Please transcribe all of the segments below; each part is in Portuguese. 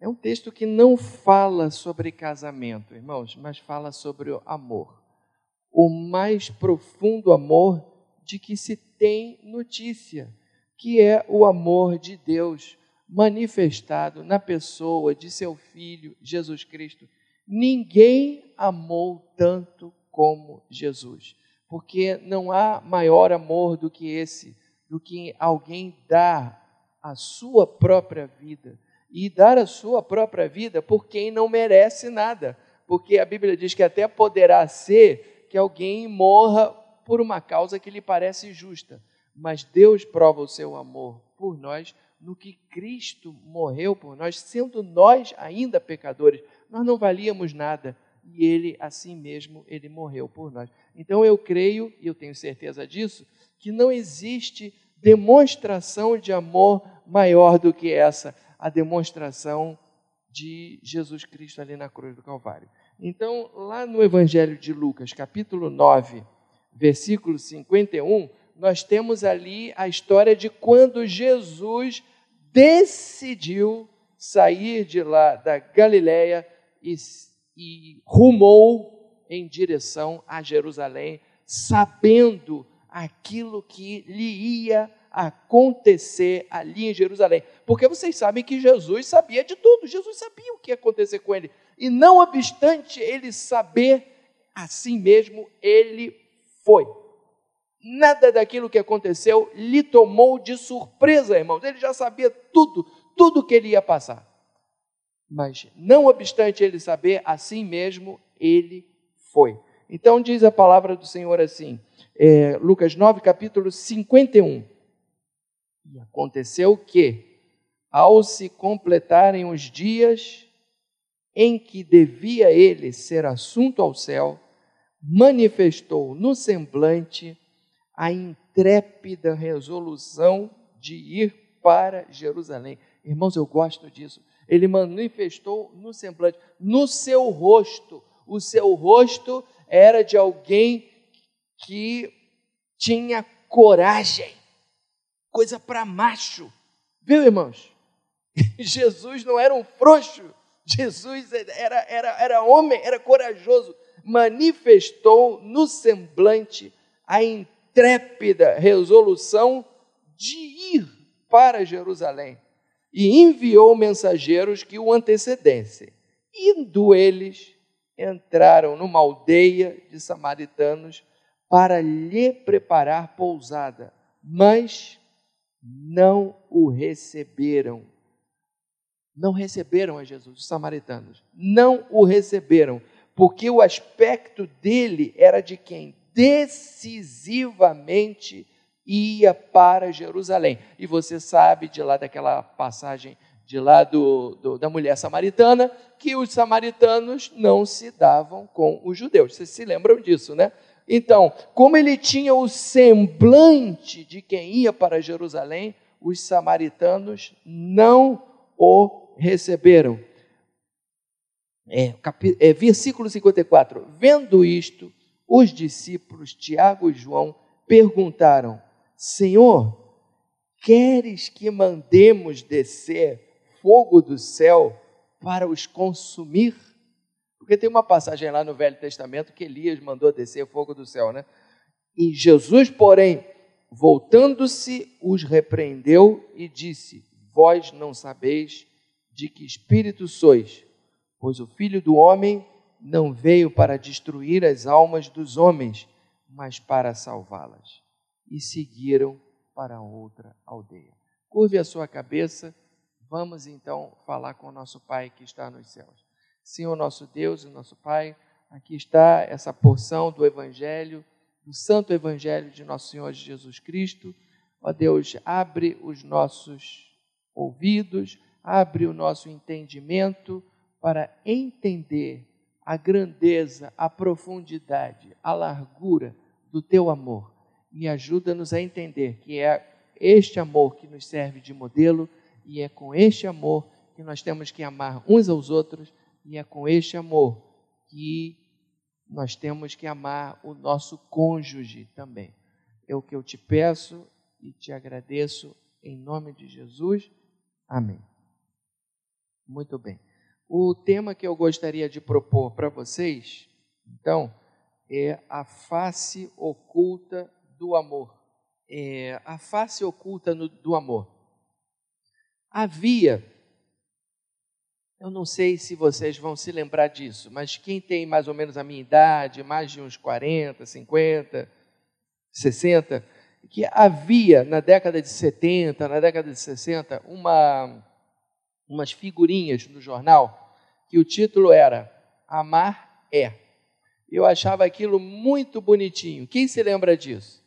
É um texto que não fala sobre casamento, irmãos, mas fala sobre o amor. O mais profundo amor de que se tem notícia, que é o amor de Deus manifestado na pessoa de seu Filho Jesus Cristo. Ninguém amou tanto como Jesus, porque não há maior amor do que esse, do que alguém dar a sua própria vida e dar a sua própria vida por quem não merece nada, porque a Bíblia diz que até poderá ser que alguém morra por uma causa que lhe parece justa, mas Deus prova o seu amor por nós no que Cristo morreu por nós, sendo nós ainda pecadores, nós não valíamos nada e ele assim mesmo ele morreu por nós. Então eu creio e eu tenho certeza disso que não existe demonstração de amor maior do que essa, a demonstração de Jesus Cristo ali na cruz do Calvário. Então, lá no Evangelho de Lucas, capítulo 9, versículo 51, nós temos ali a história de quando Jesus decidiu sair de lá da Galiléia e, e rumou em direção a Jerusalém, sabendo aquilo que lhe ia acontecer ali em Jerusalém. Porque vocês sabem que Jesus sabia de tudo, Jesus sabia o que ia acontecer com ele. E não obstante ele saber, assim mesmo ele foi. Nada daquilo que aconteceu lhe tomou de surpresa, irmãos. Ele já sabia tudo, tudo que ele ia passar. Mas, não obstante ele saber, assim mesmo ele foi. Então, diz a palavra do Senhor assim, é, Lucas 9, capítulo 51. E aconteceu que, ao se completarem os dias em que devia ele ser assunto ao céu, manifestou no semblante a intrépida resolução de ir para Jerusalém. Irmãos, eu gosto disso. Ele manifestou no semblante, no seu rosto. O seu rosto era de alguém que tinha coragem, coisa para macho. Viu, irmãos? Jesus não era um frouxo, Jesus era, era, era homem, era corajoso. Manifestou no semblante a intrépida resolução de ir para Jerusalém e enviou mensageiros que o antecedessem. Indo eles, entraram numa aldeia de samaritanos para lhe preparar pousada, mas não o receberam. Não receberam a Jesus, os samaritanos. Não o receberam, porque o aspecto dele era de quem decisivamente ia para Jerusalém. E você sabe de lá daquela passagem de lá do, do, da mulher samaritana, que os samaritanos não se davam com os judeus. Vocês se lembram disso, né? Então, como ele tinha o semblante de quem ia para Jerusalém, os samaritanos não o receberam. É, é, versículo 54. Vendo isto, os discípulos Tiago e João perguntaram: Senhor, queres que mandemos descer fogo do céu para os consumir? Porque tem uma passagem lá no Velho Testamento que Elias mandou descer fogo do céu, né? E Jesus, porém, voltando-se, os repreendeu e disse: Vós não sabeis de que espírito sois, pois o Filho do Homem não veio para destruir as almas dos homens, mas para salvá-las. E seguiram para outra aldeia. Curve a sua cabeça Vamos então falar com o nosso Pai que está nos céus. Senhor nosso Deus e nosso Pai, aqui está essa porção do Evangelho, do Santo Evangelho de nosso Senhor Jesus Cristo. Ó Deus, abre os nossos ouvidos, abre o nosso entendimento para entender a grandeza, a profundidade, a largura do teu amor e ajuda-nos a entender que é este amor que nos serve de modelo e é com este amor que nós temos que amar uns aos outros, e é com este amor que nós temos que amar o nosso cônjuge também. É o que eu te peço e te agradeço em nome de Jesus. Amém. Muito bem. O tema que eu gostaria de propor para vocês, então, é a face oculta do amor. É a face oculta no, do amor. Havia, eu não sei se vocês vão se lembrar disso, mas quem tem mais ou menos a minha idade, mais de uns 40, 50, 60, que havia na década de 70, na década de 60, uma, umas figurinhas no jornal que o título era Amar é. Eu achava aquilo muito bonitinho. Quem se lembra disso?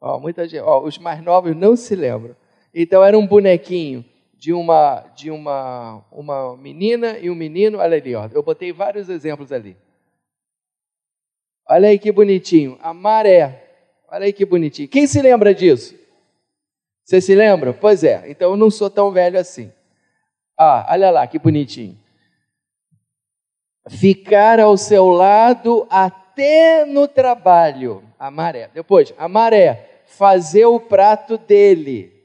Ó, muita gente, ó, os mais novos não se lembram. Então era um bonequinho de uma de uma uma menina e um menino. Olha ali, ó. Eu botei vários exemplos ali. Olha aí que bonitinho. Amar é Olha aí que bonitinho. Quem se lembra disso? Você se lembra? Pois é, então eu não sou tão velho assim. Ah, olha lá que bonitinho. Ficar ao seu lado até no trabalho. A maré. Depois, a maré. Fazer o prato dele.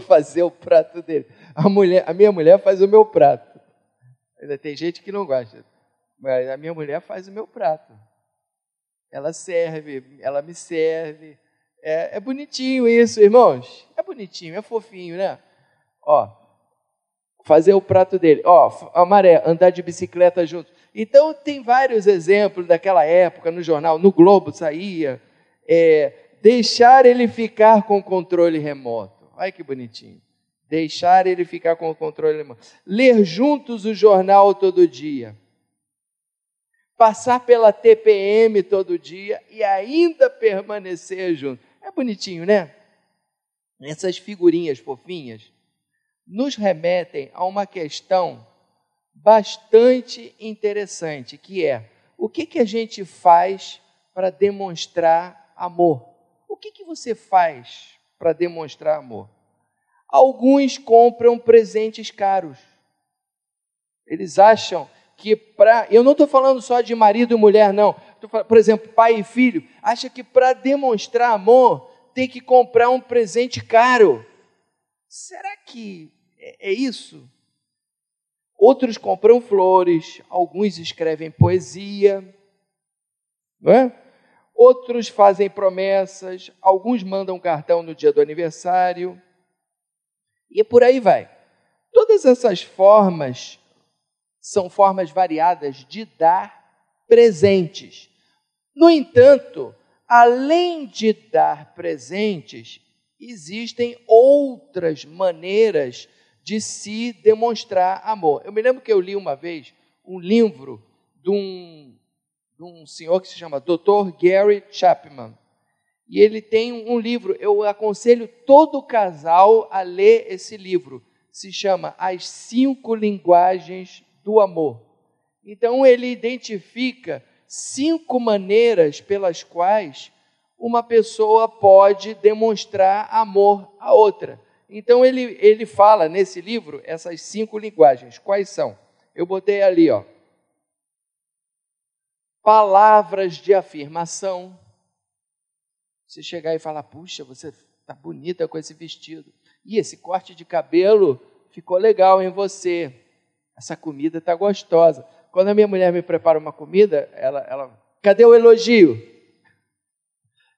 Fazer o prato dele. A, mulher, a minha mulher faz o meu prato. Ainda tem gente que não gosta. Mas a minha mulher faz o meu prato ela serve, ela me serve. É, é, bonitinho isso, irmãos. É bonitinho, é fofinho, né? Ó, fazer o prato dele. Ó, a maré, andar de bicicleta junto. Então, tem vários exemplos daquela época no jornal, no Globo saía. É, deixar ele ficar com controle remoto. Olha que bonitinho. Deixar ele ficar com o controle remoto. Ler juntos o jornal todo dia passar pela TPM todo dia e ainda permanecer junto. É bonitinho, né? Essas figurinhas fofinhas nos remetem a uma questão bastante interessante, que é o que, que a gente faz para demonstrar amor? O que, que você faz para demonstrar amor? Alguns compram presentes caros. Eles acham que para. Eu não estou falando só de marido e mulher, não. Falando, por exemplo, pai e filho. Acha que para demonstrar amor tem que comprar um presente caro. Será que é, é isso? Outros compram flores, alguns escrevem poesia, não é? Outros fazem promessas, alguns mandam cartão no dia do aniversário, e por aí vai. Todas essas formas são formas variadas de dar presentes. No entanto, além de dar presentes, existem outras maneiras de se demonstrar amor. Eu me lembro que eu li uma vez um livro de um, de um senhor que se chama Dr. Gary Chapman. E ele tem um livro, eu aconselho todo casal a ler esse livro. Se chama As Cinco Linguagens do amor. Então ele identifica cinco maneiras pelas quais uma pessoa pode demonstrar amor a outra. Então ele, ele fala nesse livro essas cinco linguagens. Quais são? Eu botei ali, ó. Palavras de afirmação. Você chegar e falar, puxa, você está bonita com esse vestido. E esse corte de cabelo ficou legal em você essa comida está gostosa. Quando a minha mulher me prepara uma comida, ela, ela, cadê o elogio?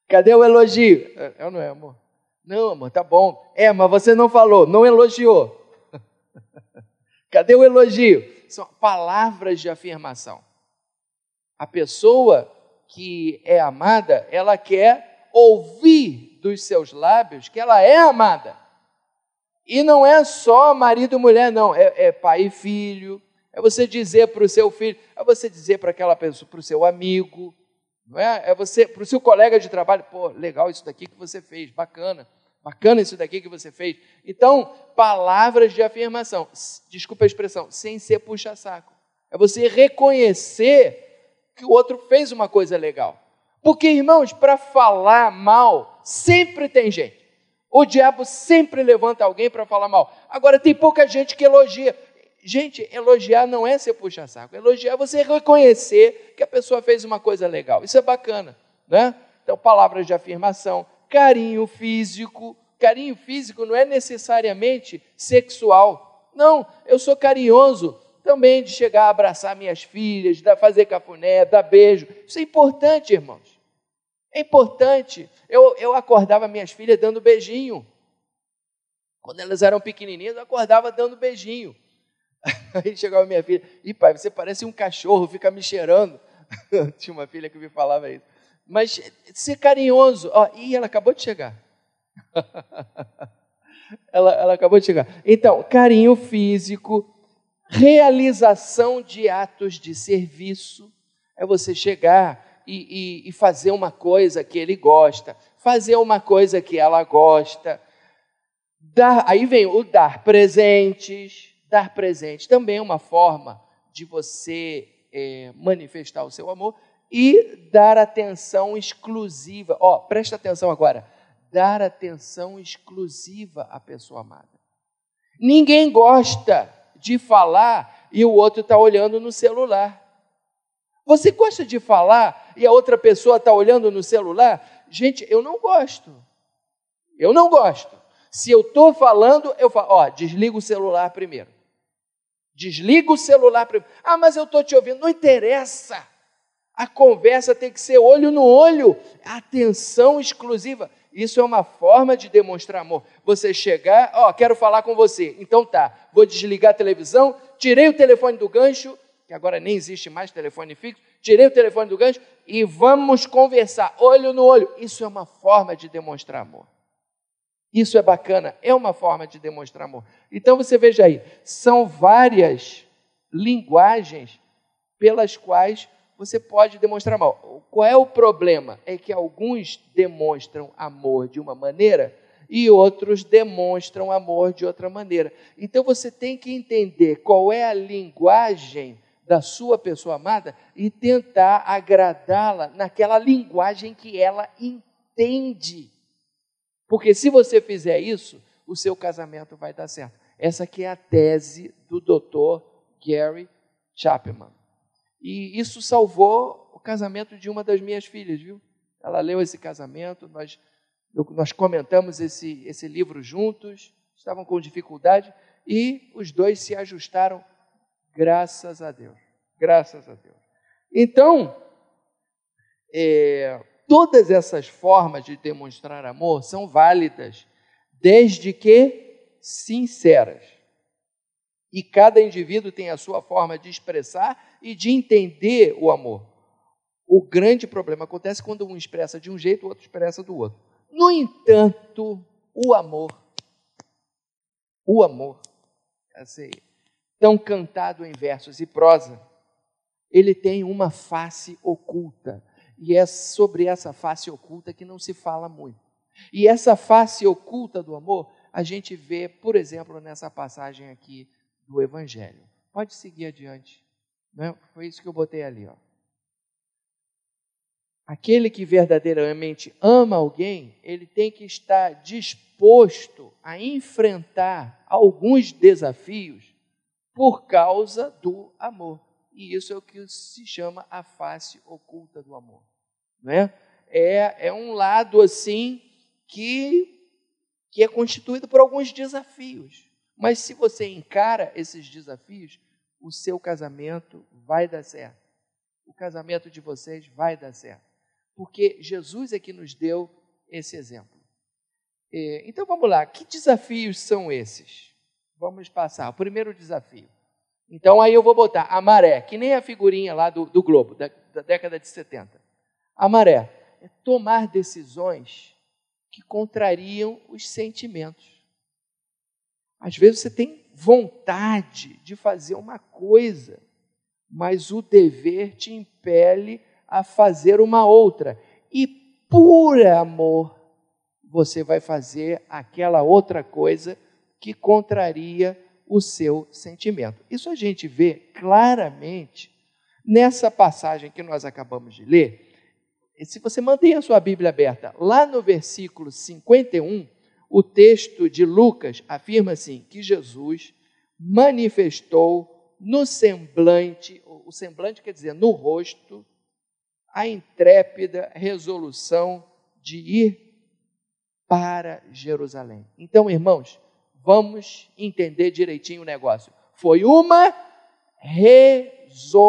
Cadê o elogio? Eu não é, amor. Não, amor, tá bom. É, mas você não falou, não elogiou. Cadê o elogio? São palavras de afirmação. A pessoa que é amada, ela quer ouvir dos seus lábios que ela é amada. E não é só marido e mulher, não, é, é pai e filho. É você dizer para o seu filho, é você dizer para aquela pessoa, para o seu amigo, não é? É você, para o seu colega de trabalho, pô, legal isso daqui que você fez, bacana, bacana isso daqui que você fez. Então, palavras de afirmação, desculpa a expressão, sem ser puxa-saco. É você reconhecer que o outro fez uma coisa legal. Porque, irmãos, para falar mal, sempre tem gente. O diabo sempre levanta alguém para falar mal. Agora, tem pouca gente que elogia. Gente, elogiar não é ser puxa-saco. Elogiar é você reconhecer que a pessoa fez uma coisa legal. Isso é bacana, né? Então, palavras de afirmação, carinho físico. Carinho físico não é necessariamente sexual. Não, eu sou carinhoso também de chegar a abraçar minhas filhas, de fazer cafuné, dar beijo. Isso é importante, irmãos. É importante. Eu, eu acordava minhas filhas dando beijinho. Quando elas eram pequenininhas, eu acordava dando beijinho. Aí chegava minha filha, e pai, você parece um cachorro, fica me cheirando. Tinha uma filha que me falava isso. Mas ser carinhoso. Ó, e ela acabou de chegar. ela, ela acabou de chegar. Então, carinho físico, realização de atos de serviço, é você chegar e, e, e fazer uma coisa que ele gosta, fazer uma coisa que ela gosta. Dar, aí vem o dar presentes. Dar presentes também é uma forma de você é, manifestar o seu amor e dar atenção exclusiva. Ó, presta atenção agora. Dar atenção exclusiva à pessoa amada. Ninguém gosta de falar e o outro está olhando no celular. Você gosta de falar e a outra pessoa está olhando no celular? Gente, eu não gosto. Eu não gosto. Se eu estou falando, eu falo, ó, desliga o celular primeiro. Desliga o celular primeiro. Ah, mas eu estou te ouvindo. Não interessa. A conversa tem que ser olho no olho, atenção exclusiva. Isso é uma forma de demonstrar amor. Você chegar, ó, quero falar com você. Então tá, vou desligar a televisão, tirei o telefone do gancho, que agora nem existe mais telefone fixo, tirei o telefone do gancho e vamos conversar, olho no olho. Isso é uma forma de demonstrar amor. Isso é bacana, é uma forma de demonstrar amor. Então você veja aí, são várias linguagens pelas quais você pode demonstrar amor. Qual é o problema? É que alguns demonstram amor de uma maneira e outros demonstram amor de outra maneira. Então você tem que entender qual é a linguagem da sua pessoa amada e tentar agradá-la naquela linguagem que ela entende. Porque se você fizer isso, o seu casamento vai dar certo. Essa aqui é a tese do Dr. Gary Chapman. E isso salvou o casamento de uma das minhas filhas, viu? Ela leu esse casamento, nós, nós comentamos esse, esse livro juntos, estavam com dificuldade e os dois se ajustaram, graças a Deus. Graças a Deus. Então, é, todas essas formas de demonstrar amor são válidas, desde que sinceras. E cada indivíduo tem a sua forma de expressar e de entender o amor. O grande problema acontece quando um expressa de um jeito, o outro expressa do outro. No entanto, o amor, o amor, assim, tão cantado em versos e prosa, ele tem uma face oculta. E é sobre essa face oculta que não se fala muito. E essa face oculta do amor, a gente vê, por exemplo, nessa passagem aqui do Evangelho. Pode seguir adiante. Né? Foi isso que eu botei ali. Ó. Aquele que verdadeiramente ama alguém, ele tem que estar disposto a enfrentar alguns desafios por causa do amor. E isso é o que se chama a face oculta do amor. Né? É, é um lado assim que, que é constituído por alguns desafios. Mas se você encara esses desafios, o seu casamento vai dar certo. O casamento de vocês vai dar certo. Porque Jesus é que nos deu esse exemplo. É, então vamos lá, que desafios são esses? Vamos passar. O primeiro desafio. Então aí eu vou botar a maré, que nem a figurinha lá do, do Globo, da, da década de 70. A maré é tomar decisões que contrariam os sentimentos. Às vezes você tem vontade de fazer uma coisa, mas o dever te impele a fazer uma outra. E por amor, você vai fazer aquela outra coisa que contraria o seu sentimento. Isso a gente vê claramente nessa passagem que nós acabamos de ler. Se você mantém a sua Bíblia aberta, lá no versículo 51, o texto de Lucas afirma assim: que Jesus manifestou no semblante, o semblante quer dizer no rosto, a intrépida resolução de ir para Jerusalém. Então, irmãos, Vamos entender direitinho o negócio. Foi uma resolução.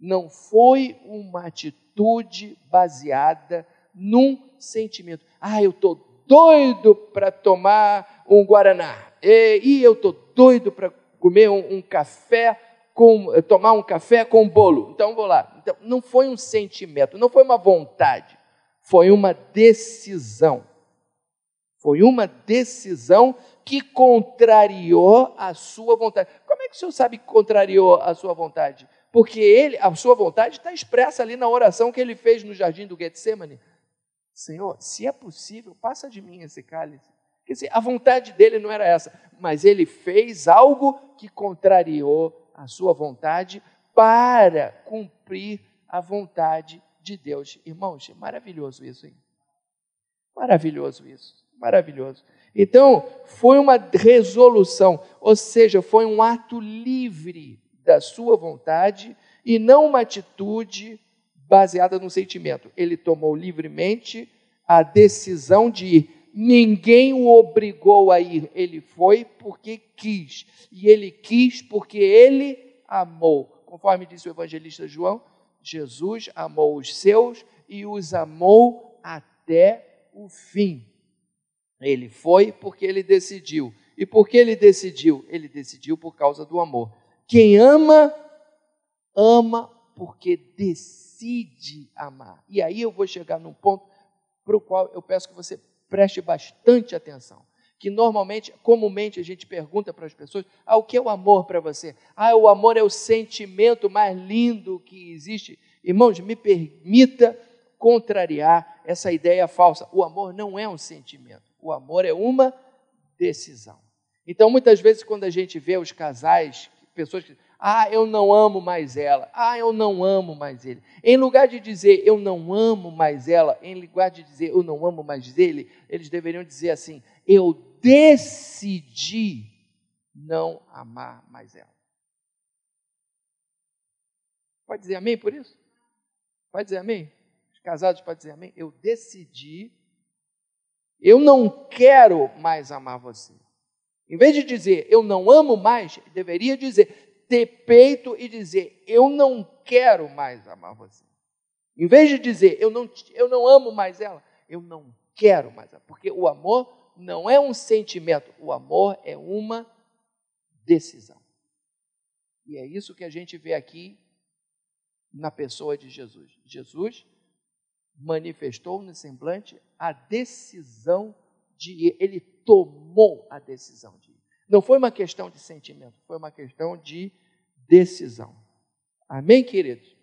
Não foi uma atitude baseada num sentimento. Ah, eu estou doido para tomar um Guaraná. E, e eu estou doido para comer um, um, café, com, tomar um café com bolo. Então vou lá. Então, não foi um sentimento, não foi uma vontade, foi uma decisão. Foi uma decisão que contrariou a sua vontade. Como é que o senhor sabe que contrariou a sua vontade? Porque ele, a sua vontade está expressa ali na oração que ele fez no jardim do Getsemane. Senhor, se é possível, passa de mim esse cálice. Quer dizer, a vontade dele não era essa, mas ele fez algo que contrariou a sua vontade para cumprir a vontade de Deus. Irmãos, é maravilhoso isso, hein? Maravilhoso isso maravilhoso. Então, foi uma resolução, ou seja, foi um ato livre da sua vontade e não uma atitude baseada no sentimento. Ele tomou livremente a decisão de ir. Ninguém o obrigou a ir, ele foi porque quis. E ele quis porque ele amou. Conforme disse o evangelista João, Jesus amou os seus e os amou até o fim. Ele foi porque ele decidiu. E por que ele decidiu? Ele decidiu por causa do amor. Quem ama, ama porque decide amar. E aí eu vou chegar num ponto para o qual eu peço que você preste bastante atenção. Que normalmente, comumente, a gente pergunta para as pessoas: ah, o que é o amor para você? Ah, o amor é o sentimento mais lindo que existe. Irmãos, me permita contrariar essa ideia falsa. O amor não é um sentimento. O amor é uma decisão. Então, muitas vezes, quando a gente vê os casais, pessoas que. Ah, eu não amo mais ela. Ah, eu não amo mais ele. Em lugar de dizer eu não amo mais ela, em lugar de dizer eu não amo mais ele, eles deveriam dizer assim: eu decidi não amar mais ela. Pode dizer amém por isso? Pode dizer amém? Os casados podem dizer amém? Eu decidi eu não quero mais amar você. Em vez de dizer eu não amo mais, deveria dizer ter peito e dizer eu não quero mais amar você. Em vez de dizer eu não, eu não amo mais ela, eu não quero mais ela. Porque o amor não é um sentimento, o amor é uma decisão. E é isso que a gente vê aqui na pessoa de Jesus. Jesus manifestou no semblante a decisão de. Ele tomou a decisão de. Não foi uma questão de sentimento, foi uma questão de decisão. Amém, queridos?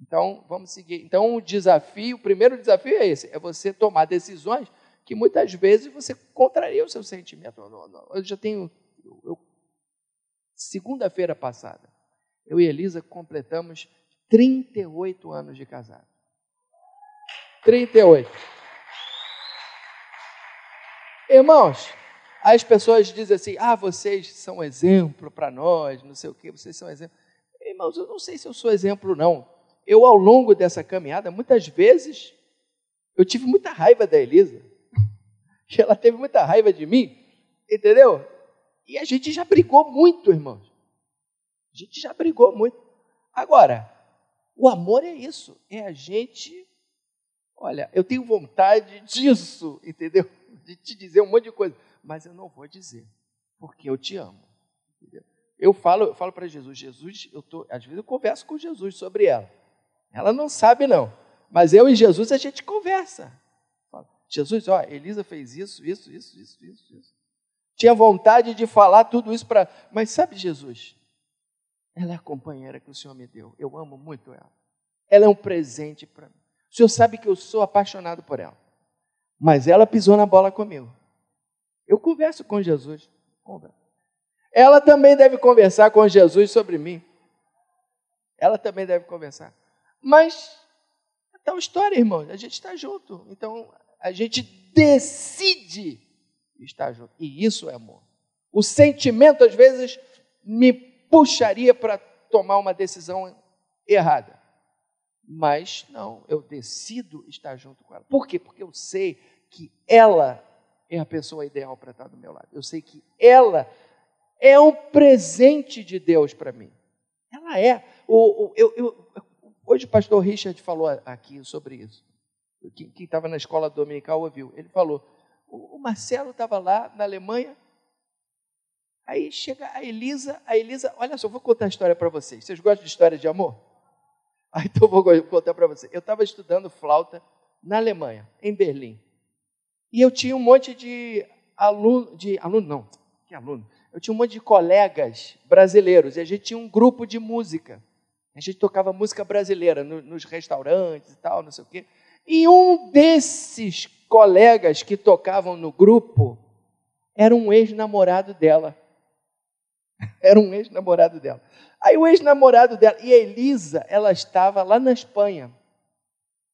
Então, vamos seguir. Então, o desafio, o primeiro desafio é esse: é você tomar decisões que muitas vezes você contraria o seu sentimento. Eu já tenho. Segunda-feira passada, eu e Elisa completamos 38 anos de casado. 38. Irmãos, as pessoas dizem assim: ah, vocês são exemplo para nós, não sei o que, vocês são exemplo. Irmãos, eu não sei se eu sou exemplo, não. Eu, ao longo dessa caminhada, muitas vezes, eu tive muita raiva da Elisa. Ela teve muita raiva de mim, entendeu? E a gente já brigou muito, irmãos. A gente já brigou muito. Agora, o amor é isso, é a gente Olha, eu tenho vontade disso, entendeu? De te dizer um monte de coisa, mas eu não vou dizer, porque eu te amo. Entendeu? Eu falo, eu falo para Jesus, Jesus, eu tô, às vezes eu converso com Jesus sobre ela. Ela não sabe não, mas eu e Jesus a gente conversa. Jesus, ó, Elisa fez isso, isso, isso, isso, isso, isso. Tinha vontade de falar tudo isso para, mas sabe Jesus? Ela é a companheira que o Senhor me deu. Eu amo muito ela. Ela é um presente para mim. O senhor sabe que eu sou apaixonado por ela. Mas ela pisou na bola comigo. Eu converso com Jesus. Ela também deve conversar com Jesus sobre mim. Ela também deve conversar. Mas é tal história, irmão. A gente está junto. Então a gente decide estar junto. E isso é amor. O sentimento, às vezes, me puxaria para tomar uma decisão errada. Mas não, eu decido estar junto com ela. Por quê? Porque eu sei que ela é a pessoa ideal para estar do meu lado. Eu sei que ela é um presente de Deus para mim. Ela é. O, o, eu, eu, hoje o pastor Richard falou aqui sobre isso. Quem estava na escola dominical ouviu. Ele falou: o, o Marcelo estava lá na Alemanha. Aí chega a Elisa, a Elisa, olha só, vou contar a história para vocês. Vocês gostam de história de amor? Aí então vou contar para vocês. Eu estava estudando flauta na Alemanha, em Berlim. E eu tinha um monte de aluno, de aluno não, que aluno? Eu tinha um monte de colegas brasileiros e a gente tinha um grupo de música. A gente tocava música brasileira no, nos restaurantes e tal, não sei o quê. E um desses colegas que tocavam no grupo era um ex-namorado dela. Era um ex-namorado dela. Aí o ex-namorado dela, e a Elisa, ela estava lá na Espanha.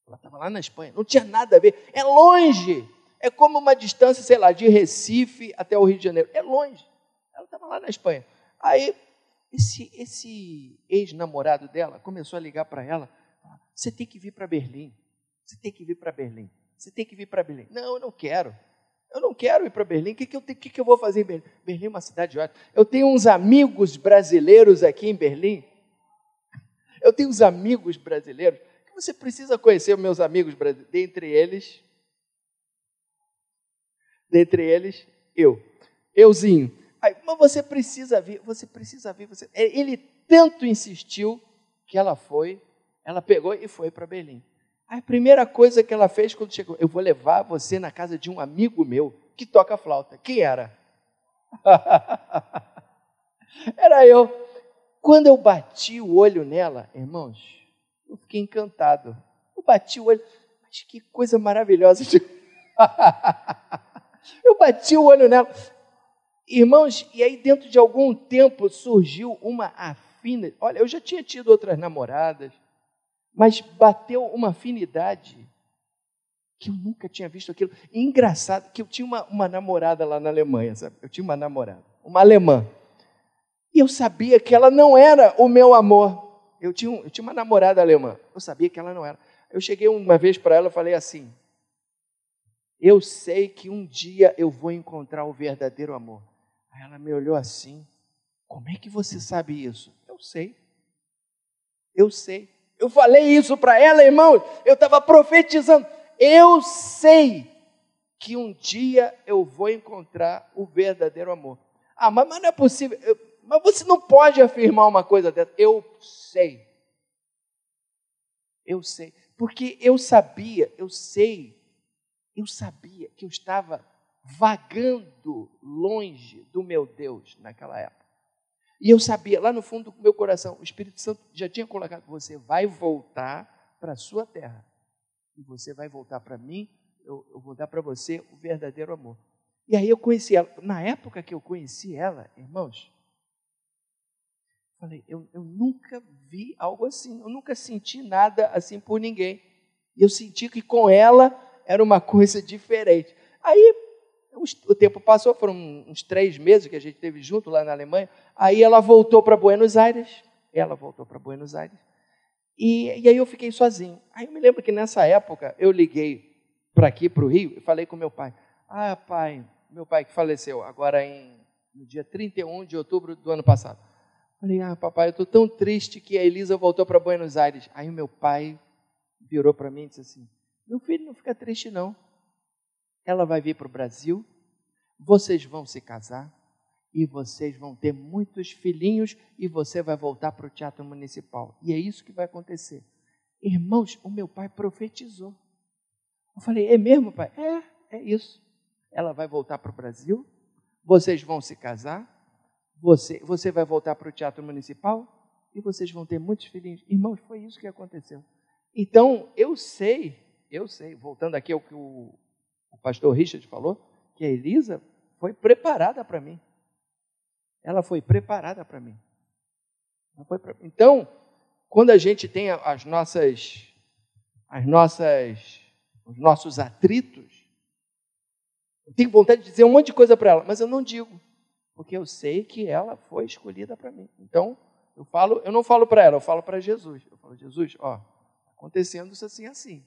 Ela estava lá na Espanha, não tinha nada a ver. É longe. É como uma distância, sei lá, de Recife até o Rio de Janeiro. É longe. Ela estava lá na Espanha. Aí, esse, esse ex-namorado dela começou a ligar para ela: Você tem que vir para Berlim. Você tem que vir para Berlim. Você tem que vir para Berlim. Não, eu não quero. Eu não quero ir para Berlim. O que, que, eu, que, que eu vou fazer em Berlim? Berlim é uma cidade ótima. Eu tenho uns amigos brasileiros aqui em Berlim. Eu tenho uns amigos brasileiros você precisa conhecer, meus amigos brasileiros. Dentre eles, dentre eles, eu. Euzinho. Aí, mas você precisa vir, você precisa vir. Você... É, ele tanto insistiu que ela foi, ela pegou e foi para Berlim. A primeira coisa que ela fez quando chegou, eu vou levar você na casa de um amigo meu que toca flauta. Quem era? era eu. Quando eu bati o olho nela, irmãos, eu fiquei encantado. Eu bati o olho, mas que coisa maravilhosa. Eu bati o olho nela. Irmãos, e aí dentro de algum tempo surgiu uma afinidade. Olha, eu já tinha tido outras namoradas, mas bateu uma afinidade que eu nunca tinha visto aquilo. E engraçado que eu tinha uma, uma namorada lá na Alemanha, sabe? Eu tinha uma namorada, uma alemã. E eu sabia que ela não era o meu amor. Eu tinha, eu tinha uma namorada alemã. Eu sabia que ela não era. Eu cheguei uma vez para ela e falei assim: eu sei que um dia eu vou encontrar o verdadeiro amor. Aí ela me olhou assim: Como é que você sabe isso? Eu sei. Eu sei. Eu falei isso para ela, irmão. Eu estava profetizando. Eu sei que um dia eu vou encontrar o verdadeiro amor. Ah, mas, mas não é possível. Eu, mas você não pode afirmar uma coisa dessa. Eu sei. Eu sei. Porque eu sabia, eu sei eu sabia que eu estava vagando longe do meu Deus naquela época. E eu sabia, lá no fundo do meu coração, o Espírito Santo já tinha colocado: você vai voltar para a sua terra. E você vai voltar para mim, eu, eu vou dar para você o verdadeiro amor. E aí eu conheci ela. Na época que eu conheci ela, irmãos, falei, eu, eu nunca vi algo assim, eu nunca senti nada assim por ninguém. E eu senti que com ela era uma coisa diferente. Aí o tempo passou, foram uns três meses que a gente teve junto lá na Alemanha. Aí ela voltou para Buenos Aires. Ela voltou para Buenos Aires. E, e, aí eu fiquei sozinho. Aí eu me lembro que nessa época eu liguei para aqui, para o Rio, e falei com meu pai. Ah, pai, meu pai que faleceu agora em, no dia 31 de outubro do ano passado. Falei, ah, papai, eu estou tão triste que a Elisa voltou para Buenos Aires. Aí o meu pai virou para mim e disse assim: meu filho, não fica triste, não. Ela vai vir para o Brasil, vocês vão se casar e vocês vão ter muitos filhinhos e você vai voltar para o teatro municipal. E é isso que vai acontecer. Irmãos, o meu pai profetizou. Eu falei, é mesmo, pai? É, é isso. Ela vai voltar para o Brasil, vocês vão se casar, você, você vai voltar para o teatro municipal e vocês vão ter muitos filhinhos. Irmãos, foi isso que aconteceu. Então, eu sei eu sei, voltando aqui ao que o, o pastor Richard falou, que a Elisa foi preparada para mim. Ela foi preparada para mim. Pra... Então, quando a gente tem as nossas, as nossas, os nossos atritos, eu tenho vontade de dizer um monte de coisa para ela, mas eu não digo, porque eu sei que ela foi escolhida para mim. Então, eu falo, eu não falo para ela, eu falo para Jesus. Eu falo, Jesus, ó, acontecendo isso assim assim.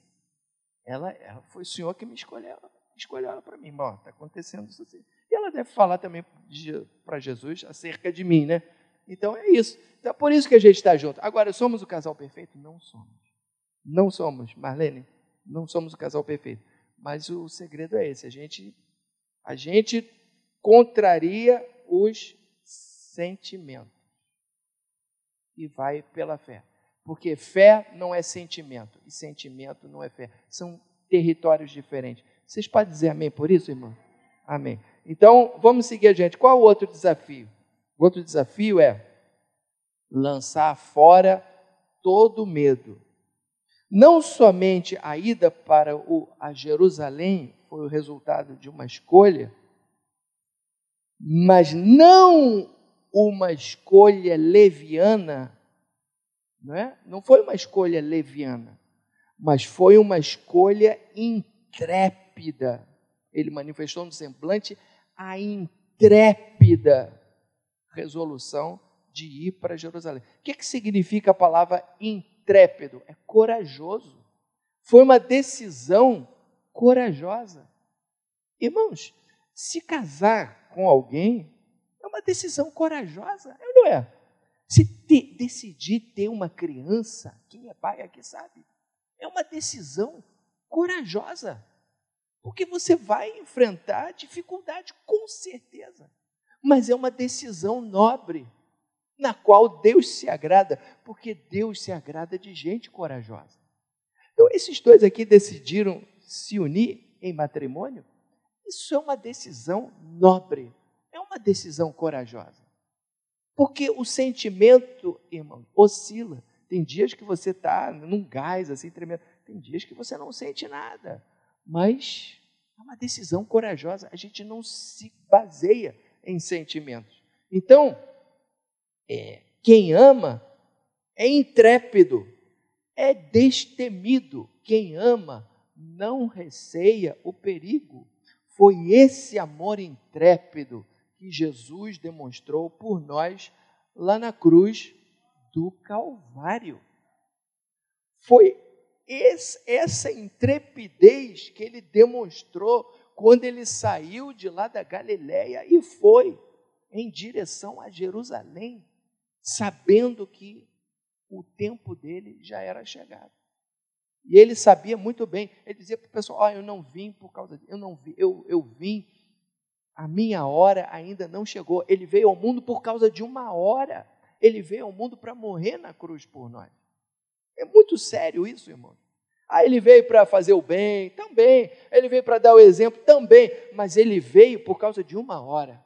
Ela, ela foi o Senhor que me escolheu. escolheu ela para mim. Está acontecendo isso assim. E ela deve falar também para Jesus acerca de mim, né? Então é isso. Então é por isso que a gente está junto. Agora, somos o casal perfeito? Não somos. Não somos, Marlene. Não somos o casal perfeito. Mas o segredo é esse: a gente, a gente contraria os sentimentos e vai pela fé. Porque fé não é sentimento e sentimento não é fé. São territórios diferentes. Vocês podem dizer amém por isso, irmão? Amém. Então, vamos seguir adiante. Qual o outro desafio? O outro desafio é lançar fora todo medo. Não somente a ida para o, a Jerusalém foi o resultado de uma escolha, mas não uma escolha leviana, não é? Não foi uma escolha leviana, mas foi uma escolha intrépida. Ele manifestou no semblante a intrépida resolução de ir para Jerusalém. O que, que significa a palavra intrépido? É corajoso. Foi uma decisão corajosa. Irmãos, se casar com alguém é uma decisão corajosa, é não é? Se decidir ter uma criança, quem é pai aqui sabe, é uma decisão corajosa. Porque você vai enfrentar dificuldade, com certeza. Mas é uma decisão nobre, na qual Deus se agrada, porque Deus se agrada de gente corajosa. Então, esses dois aqui decidiram se unir em matrimônio. Isso é uma decisão nobre, é uma decisão corajosa. Porque o sentimento, irmão, oscila. Tem dias que você está num gás assim tremendo, tem dias que você não sente nada. Mas é uma decisão corajosa. A gente não se baseia em sentimentos. Então, é, quem ama é intrépido, é destemido. Quem ama não receia o perigo. Foi esse amor intrépido que Jesus demonstrou por nós lá na cruz do Calvário. Foi esse, essa intrepidez que ele demonstrou quando ele saiu de lá da Galiléia e foi em direção a Jerusalém, sabendo que o tempo dele já era chegado. E ele sabia muito bem, ele dizia para o pessoal: oh, eu não vim por causa disso, eu não vim, eu, eu vim a minha hora ainda não chegou. Ele veio ao mundo por causa de uma hora. Ele veio ao mundo para morrer na cruz por nós. É muito sério isso, irmão. Ah, ele veio para fazer o bem, também. Ele veio para dar o exemplo, também. Mas ele veio por causa de uma hora.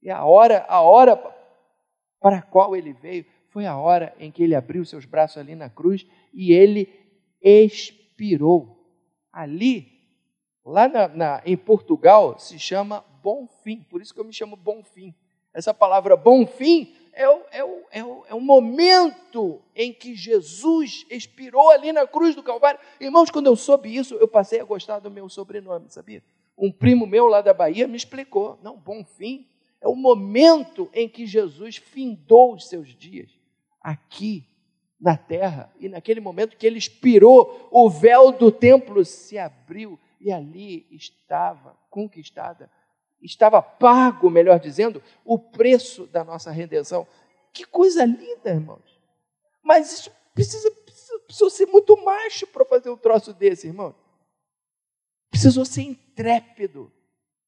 E a hora, a hora para a qual ele veio foi a hora em que ele abriu seus braços ali na cruz e ele expirou. Ali, lá na, na, em Portugal, se chama bom fim. Por isso que eu me chamo bom fim. Essa palavra bom fim é o, é o, é o, é o momento em que Jesus expirou ali na cruz do Calvário. Irmãos, quando eu soube isso, eu passei a gostar do meu sobrenome, sabia? Um primo meu lá da Bahia me explicou. Não, bom fim é o momento em que Jesus findou os seus dias aqui na terra. E naquele momento que ele expirou, o véu do templo se abriu e ali estava conquistada estava pago, melhor dizendo, o preço da nossa redenção. Que coisa linda, irmãos. Mas isso precisa, precisa, precisa ser muito macho para fazer um troço desse, irmão. Precisou ser intrépido.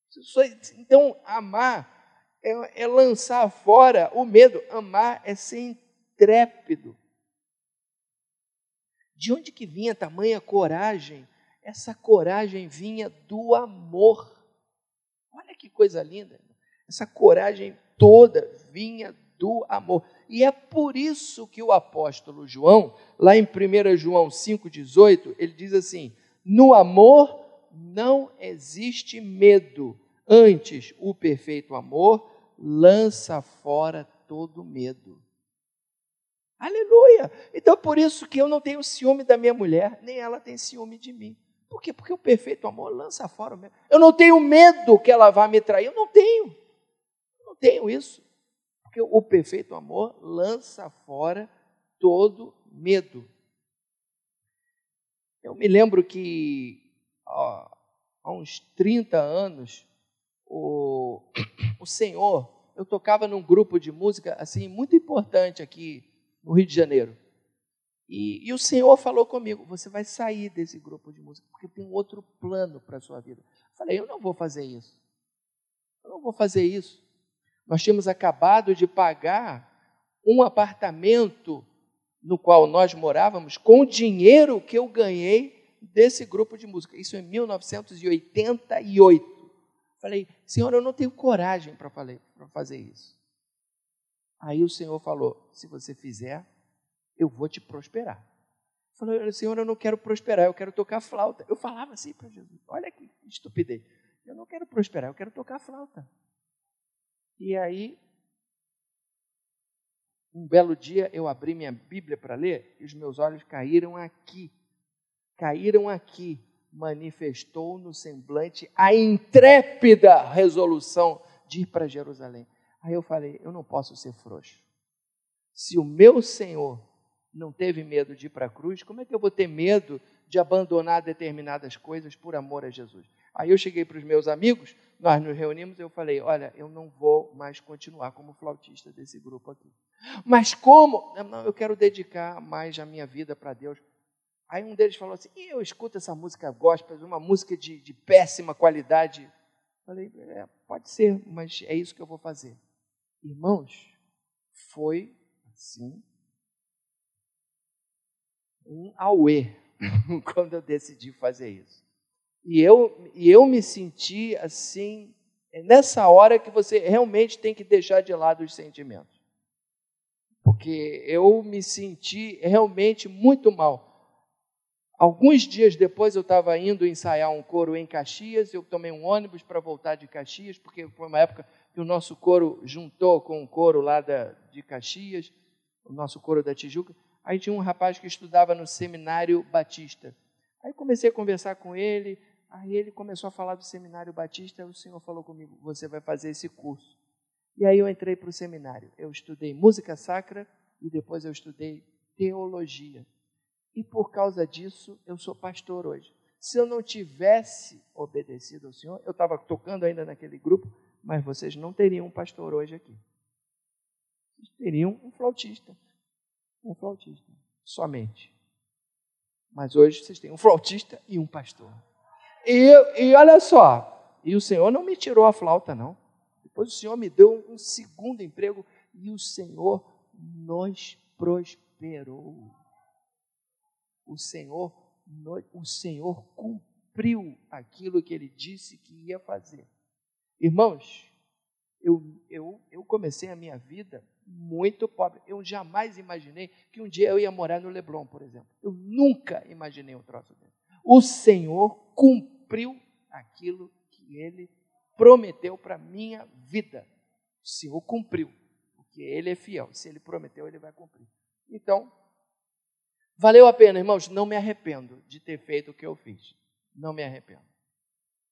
Precisou, então, amar é, é lançar fora o medo. Amar é ser intrépido. De onde que vinha tamanha coragem? Essa coragem vinha do amor. Olha que coisa linda. Essa coragem toda vinha do amor. E é por isso que o apóstolo João, lá em 1 João 5,18, ele diz assim: No amor não existe medo, antes o perfeito amor lança fora todo medo. Aleluia! Então por isso que eu não tenho ciúme da minha mulher, nem ela tem ciúme de mim. Por quê? Porque o perfeito amor lança fora o medo. Eu não tenho medo que ela vá me trair. Eu não tenho. Eu não tenho isso. Porque o perfeito amor lança fora todo medo. Eu me lembro que ó, há uns 30 anos, o, o Senhor, eu tocava num grupo de música assim muito importante aqui no Rio de Janeiro. E, e, o Senhor falou comigo: você vai sair desse grupo de música, porque tem outro plano para a sua vida. Eu falei: eu não vou fazer isso. Eu não vou fazer isso. Nós tínhamos acabado de pagar um apartamento no qual nós morávamos com o dinheiro que eu ganhei desse grupo de música. Isso em 1988. Falei, Senhor, eu não tenho coragem para fazer isso. Aí o Senhor falou: se você fizer, eu vou te prosperar. Falei, Senhor, eu não quero prosperar, eu quero tocar flauta. Eu falava assim para Jesus: olha que estupidez. Eu não quero prosperar, eu quero tocar flauta. E aí, um belo dia, eu abri minha Bíblia para ler e os meus olhos caíram aqui. Caíram aqui. Manifestou no semblante a intrépida resolução de ir para Jerusalém. Aí eu falei: eu não posso ser frouxo. Se o meu Senhor não teve medo de ir para a cruz, como é que eu vou ter medo de abandonar determinadas coisas por amor a Jesus? Aí eu cheguei para os meus amigos, nós nos reunimos, eu falei: olha, eu não vou mais continuar como flautista desse grupo aqui. Mas como? Não, eu quero dedicar mais a minha vida para Deus. Aí um deles falou assim: eu escuto essa música gospel, uma música de, de péssima qualidade. Falei: é, pode ser, mas é isso que eu vou fazer. Irmãos, foi assim um auê quando eu decidi fazer isso. E eu, e eu me senti assim, é nessa hora que você realmente tem que deixar de lado os sentimentos. Porque eu me senti realmente muito mal. Alguns dias depois eu estava indo ensaiar um coro em Caxias, eu tomei um ônibus para voltar de Caxias, porque foi uma época que o nosso coro juntou com o coro lá da, de Caxias, o nosso coro da Tijuca. Aí tinha um rapaz que estudava no seminário Batista. Aí comecei a conversar com ele, Aí ele começou a falar do seminário batista, o Senhor falou comigo: você vai fazer esse curso. E aí eu entrei para o seminário. Eu estudei música sacra e depois eu estudei teologia. E por causa disso, eu sou pastor hoje. Se eu não tivesse obedecido ao Senhor, eu estava tocando ainda naquele grupo, mas vocês não teriam um pastor hoje aqui. Vocês teriam um flautista. Um flautista. Somente. Mas hoje vocês têm um flautista e um pastor. E, e olha só, e o Senhor não me tirou a flauta, não. Depois o Senhor me deu um segundo emprego e o Senhor nos prosperou. O Senhor, o Senhor cumpriu aquilo que ele disse que ia fazer. Irmãos, eu, eu, eu comecei a minha vida muito pobre. Eu jamais imaginei que um dia eu ia morar no Leblon, por exemplo. Eu nunca imaginei um troço desse. O Senhor cumpriu aquilo que ele prometeu para a minha vida. O Senhor cumpriu, porque ele é fiel. Se ele prometeu, ele vai cumprir. Então, valeu a pena, irmãos. Não me arrependo de ter feito o que eu fiz. Não me arrependo.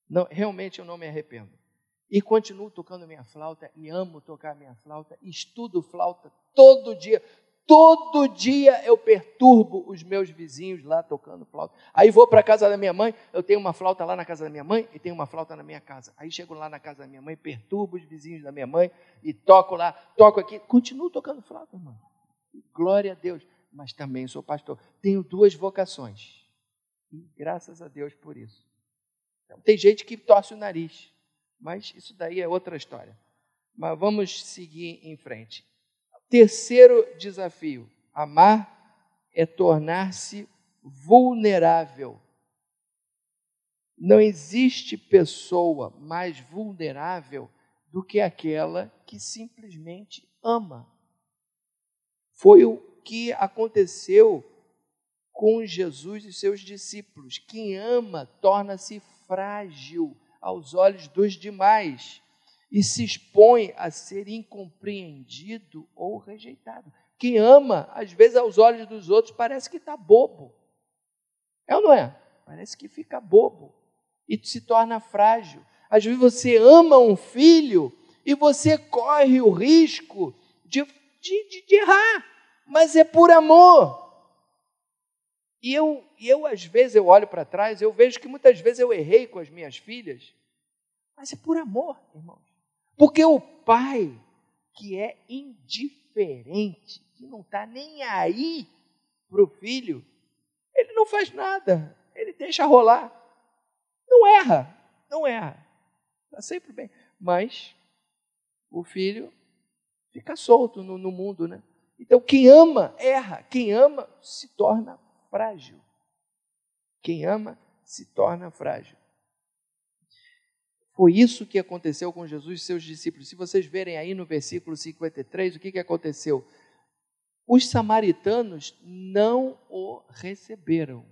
Não, realmente eu não me arrependo. E continuo tocando minha flauta e amo tocar minha flauta. Estudo flauta todo dia. Todo dia eu perturbo os meus vizinhos lá tocando flauta. Aí vou para a casa da minha mãe, eu tenho uma flauta lá na casa da minha mãe e tenho uma flauta na minha casa. Aí chego lá na casa da minha mãe, perturbo os vizinhos da minha mãe e toco lá, toco aqui. Continuo tocando flauta, irmão. Glória a Deus. Mas também sou pastor. Tenho duas vocações. E graças a Deus por isso. Então, tem gente que torce o nariz, mas isso daí é outra história. Mas vamos seguir em frente. Terceiro desafio: amar é tornar-se vulnerável. Não existe pessoa mais vulnerável do que aquela que simplesmente ama. Foi o que aconteceu com Jesus e seus discípulos. Quem ama torna-se frágil aos olhos dos demais e se expõe a ser incompreendido ou rejeitado. Quem ama, às vezes, aos olhos dos outros, parece que está bobo. É ou não é? Parece que fica bobo e se torna frágil. Às vezes você ama um filho e você corre o risco de, de, de, errar, mas é por amor. E eu, eu às vezes, eu olho para trás, eu vejo que muitas vezes eu errei com as minhas filhas, mas é por amor, irmãos. Porque o pai que é indiferente, que não está nem aí para o filho, ele não faz nada, ele deixa rolar. Não erra, não erra. Está sempre bem. Mas o filho fica solto no, no mundo, né? Então, quem ama, erra. Quem ama, se torna frágil. Quem ama, se torna frágil. Foi isso que aconteceu com Jesus e seus discípulos. Se vocês verem aí no versículo 53, o que, que aconteceu? Os samaritanos não o receberam.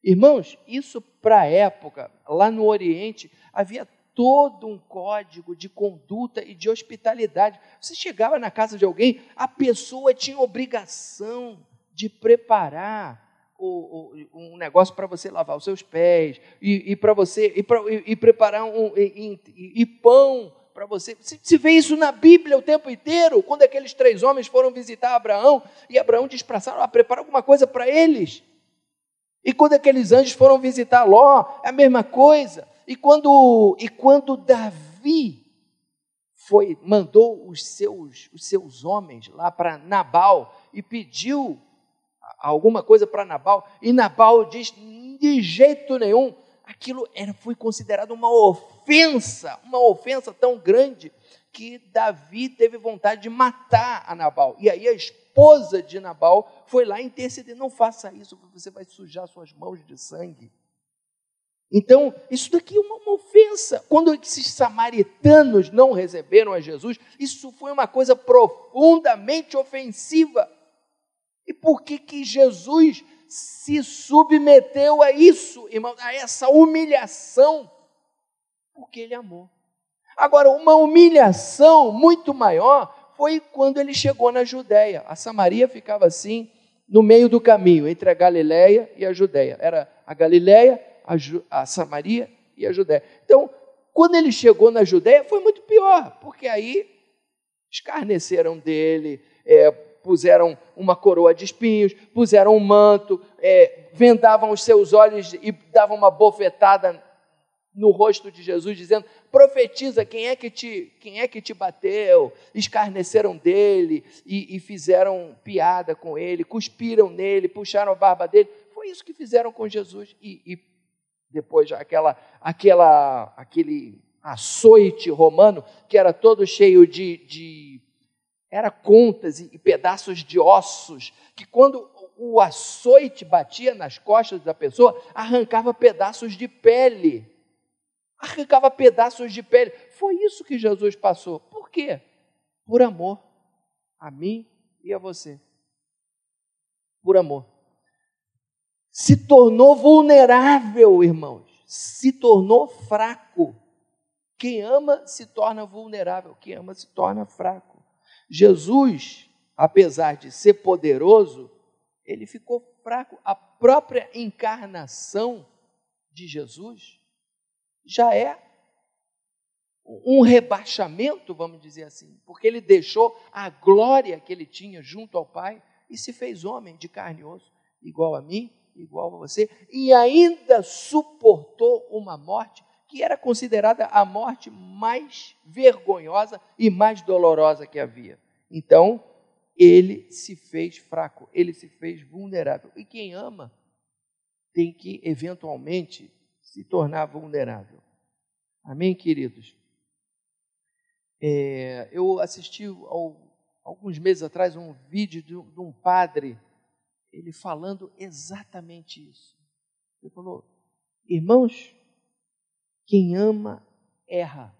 Irmãos, isso para a época, lá no Oriente, havia todo um código de conduta e de hospitalidade. Você chegava na casa de alguém, a pessoa tinha obrigação de preparar o, o, um negócio para você lavar os seus pés e, e para você e, pra, e, e preparar um e, pão para você. Se, vê isso na Bíblia o tempo inteiro, quando aqueles três homens foram visitar Abraão e Abraão Sara, ah, prepara alguma coisa para eles. E quando aqueles anjos foram visitar Ló, é a mesma coisa. E quando, e quando Davi foi mandou os seus, os seus homens lá para Nabal e pediu alguma coisa para Nabal, e Nabal diz: de jeito nenhum, aquilo era, foi considerado uma ofensa, uma ofensa tão grande que Davi teve vontade de matar a Nabal. E aí a esposa de Nabal foi lá interceder: não faça isso, você vai sujar suas mãos de sangue. Então, isso daqui é uma, uma, ofensa. Quando esses samaritanos não receberam a Jesus, isso foi uma coisa profundamente ofensiva. E por que, que Jesus se submeteu a isso, irmão, a essa humilhação? Porque ele amou. Agora, uma humilhação muito maior foi quando ele chegou na Judéia. A Samaria ficava assim, no meio do caminho, entre a Galiléia e a Judéia. Era a Galiléia a, Ju, a Samaria e a Judéia. Então, quando ele chegou na Judéia, foi muito pior, porque aí escarneceram dele, é, puseram uma coroa de espinhos, puseram um manto, é, vendavam os seus olhos e davam uma bofetada no rosto de Jesus, dizendo: profetiza quem é que te, quem é que te bateu, escarneceram dele e, e fizeram piada com ele, cuspiram nele, puxaram a barba dele. Foi isso que fizeram com Jesus e, e depois aquela, aquela, aquele açoite romano que era todo cheio de, de era contas e, pedaços de ossos que quando o açoite batia nas costas da pessoa arrancava pedaços de pele, arrancava pedaços de pele. Foi isso que Jesus passou. Por quê? Por amor a mim e a você. Por amor se tornou vulnerável, irmãos, se tornou fraco. Quem ama se torna vulnerável, quem ama se torna fraco. Jesus, apesar de ser poderoso, ele ficou fraco. A própria encarnação de Jesus já é um rebaixamento, vamos dizer assim, porque ele deixou a glória que ele tinha junto ao Pai e se fez homem de carne e osso, igual a mim igual a você, e ainda suportou uma morte que era considerada a morte mais vergonhosa e mais dolorosa que havia. Então, ele se fez fraco, ele se fez vulnerável. E quem ama tem que, eventualmente, se tornar vulnerável. Amém, queridos? É, eu assisti ao, alguns meses atrás um vídeo de, de um padre ele falando exatamente isso. Ele falou: irmãos, quem ama erra,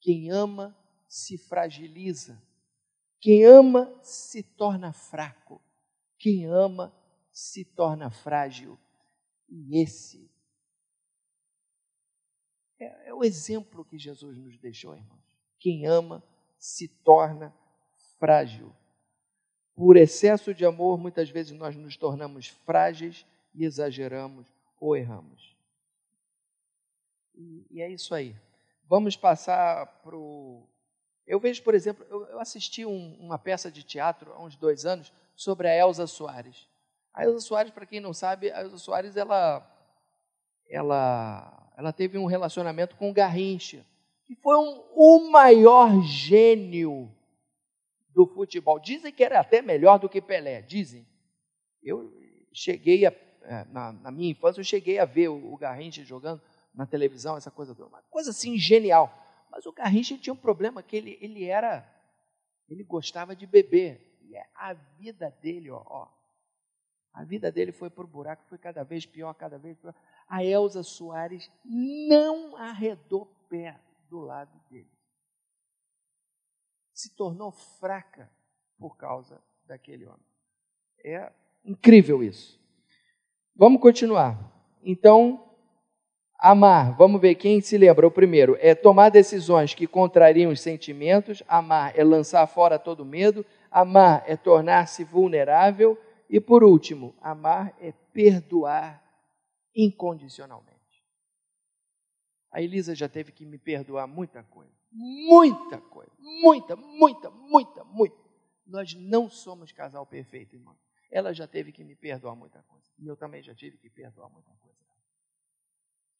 quem ama se fragiliza, quem ama se torna fraco, quem ama se torna frágil. E esse é, é o exemplo que Jesus nos deixou, irmãos. Quem ama se torna frágil. Por excesso de amor, muitas vezes nós nos tornamos frágeis e exageramos ou erramos. E, e é isso aí. Vamos passar para o. Eu vejo, por exemplo, eu, eu assisti um, uma peça de teatro há uns dois anos sobre a Elza Soares. A Elza Soares, para quem não sabe, a Elza Soares, ela, ela, ela teve um relacionamento com o Garrincha, que foi um, o maior gênio do futebol. Dizem que era até melhor do que Pelé, dizem. Eu cheguei a, é, na, na minha infância, eu cheguei a ver o, o Garrincha jogando na televisão, essa coisa toda. Uma coisa assim genial. Mas o Garrincha tinha um problema que ele, ele era, ele gostava de beber. E é a vida dele, ó, ó a vida dele foi por buraco, foi cada vez pior, cada vez pior. A Elza Soares não arredou pé do lado dele. Se tornou fraca por causa daquele homem. É incrível isso. Vamos continuar. Então, amar, vamos ver quem se lembra. O primeiro é tomar decisões que contrariam os sentimentos. Amar é lançar fora todo medo. Amar é tornar-se vulnerável. E por último, amar é perdoar incondicionalmente. A Elisa já teve que me perdoar muita coisa. Muita coisa. Muita, muita, muita, muita. Nós não somos casal perfeito, irmão. Ela já teve que me perdoar muita coisa. E eu também já tive que perdoar muita coisa.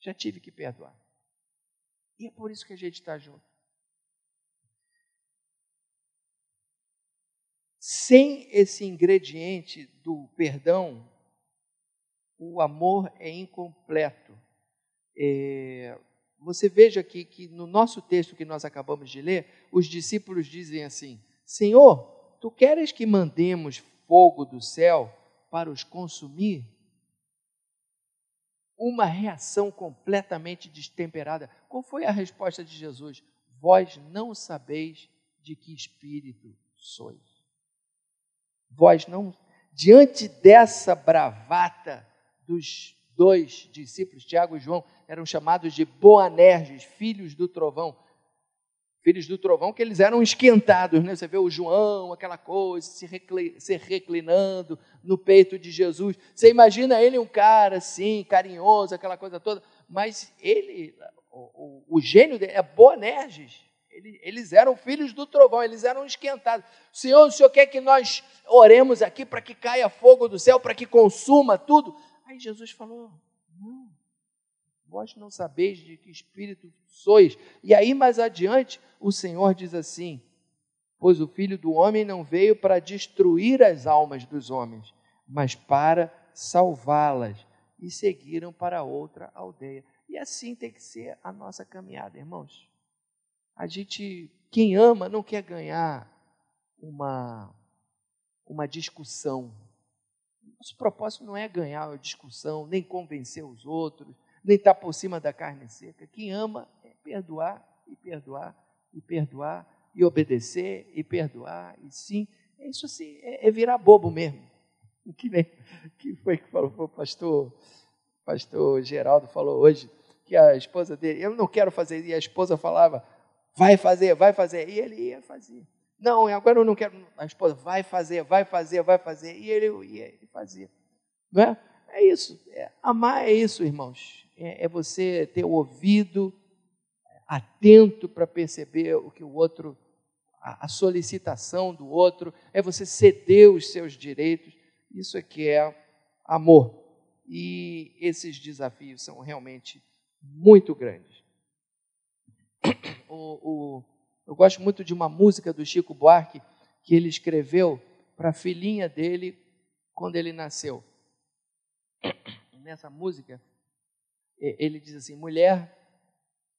Já tive que perdoar. E é por isso que a gente está junto. Sem esse ingrediente do perdão, o amor é incompleto. É, você veja aqui que no nosso texto que nós acabamos de ler, os discípulos dizem assim: Senhor, tu queres que mandemos fogo do céu para os consumir? Uma reação completamente destemperada. Qual foi a resposta de Jesus? Vós não sabeis de que espírito sois vós não. Diante dessa bravata dos dois discípulos, Tiago e João, eram chamados de Boanerges, filhos do trovão. Filhos do trovão, que eles eram esquentados, né? Você vê o João, aquela coisa, se, recli se reclinando no peito de Jesus. Você imagina ele um cara assim, carinhoso, aquela coisa toda, mas ele, o, o, o gênio dele é Boanerges. Eles eram filhos do trovão, eles eram esquentados. Senhor, o Senhor quer que nós oremos aqui para que caia fogo do céu, para que consuma tudo? Aí Jesus falou: vós não sabeis de que espírito sois. E aí, mais adiante, o Senhor diz assim: Pois o filho do homem não veio para destruir as almas dos homens, mas para salvá-las. E seguiram para outra aldeia. E assim tem que ser a nossa caminhada, irmãos. A gente, quem ama, não quer ganhar uma, uma discussão. Nosso propósito não é ganhar uma discussão, nem convencer os outros, nem estar por cima da carne seca. Quem ama é perdoar e perdoar e perdoar e obedecer e perdoar e sim. É isso assim, é, é virar bobo mesmo. Que nem que foi que falou o pastor, pastor Geraldo falou hoje que a esposa dele, eu não quero fazer, e a esposa falava, vai fazer, vai fazer. E ele ia fazer. Não, agora eu não quero. A esposa, vai fazer, vai fazer, vai fazer. E ele ia e fazia. Não é? É isso. É, amar é isso, irmãos. É, é você ter o ouvido atento para perceber o que o outro, a, a solicitação do outro, é você ceder os seus direitos. Isso é que é amor. E esses desafios são realmente muito grandes o, o, eu gosto muito de uma música do Chico Buarque que ele escreveu para a filhinha dele quando ele nasceu. Nessa música, ele diz assim: Mulher,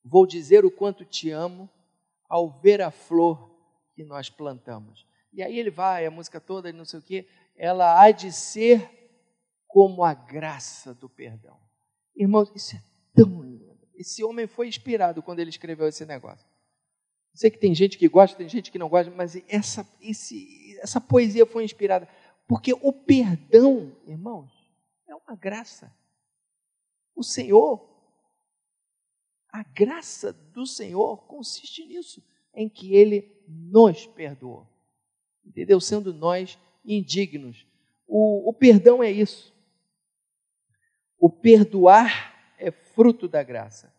vou dizer o quanto te amo ao ver a flor que nós plantamos. E aí ele vai, a música toda, não sei o quê, ela há de ser como a graça do perdão. Irmãos, isso é tão lindo. Esse homem foi inspirado quando ele escreveu esse negócio. Sei que tem gente que gosta, tem gente que não gosta, mas essa, esse, essa poesia foi inspirada. Porque o perdão, irmãos, é uma graça. O Senhor, a graça do Senhor consiste nisso, em que Ele nos perdoou. Entendeu? Sendo nós indignos. O, o perdão é isso. O perdoar é fruto da graça.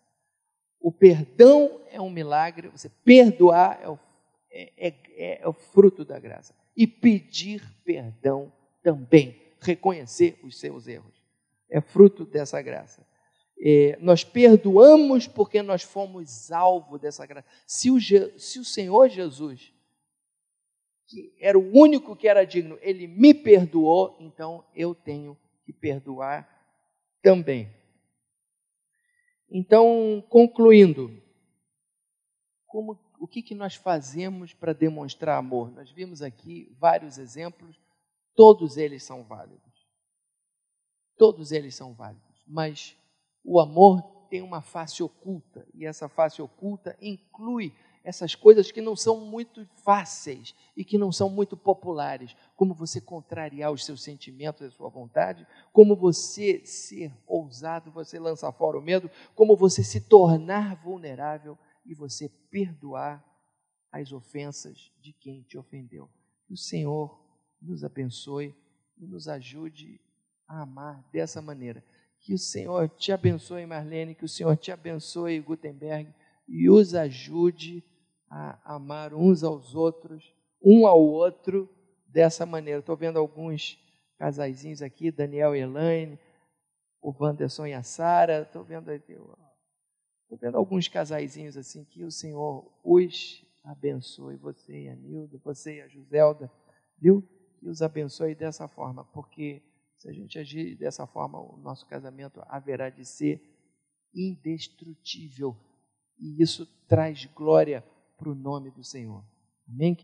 O perdão é um milagre, você perdoar é o, é, é, é o fruto da graça. E pedir perdão também reconhecer os seus erros. É fruto dessa graça. É, nós perdoamos porque nós fomos alvo dessa graça. Se o, se o Senhor Jesus, que era o único que era digno, ele me perdoou, então eu tenho que perdoar também. Então, concluindo, como, o que, que nós fazemos para demonstrar amor? Nós vimos aqui vários exemplos, todos eles são válidos. Todos eles são válidos, mas o amor tem uma face oculta, e essa face oculta inclui essas coisas que não são muito fáceis e que não são muito populares, como você contrariar os seus sentimentos e a sua vontade, como você ser ousado, você lançar fora o medo, como você se tornar vulnerável e você perdoar as ofensas de quem te ofendeu. O Senhor nos abençoe e nos ajude a amar dessa maneira. Que o Senhor te abençoe, Marlene, que o Senhor te abençoe, Gutenberg, e os ajude a amar uns aos outros, um ao outro, dessa maneira. Estou vendo alguns casaizinhos aqui, Daniel e Elaine, o Wanderson e a Sara, estou vendo Estou vendo alguns casaizinhos assim que o Senhor os abençoe, você e a Nilda, você e a Joselda, viu? Que os abençoe dessa forma, porque se a gente agir dessa forma, o nosso casamento haverá de ser indestrutível. E isso traz glória para o nome do Senhor. Amém?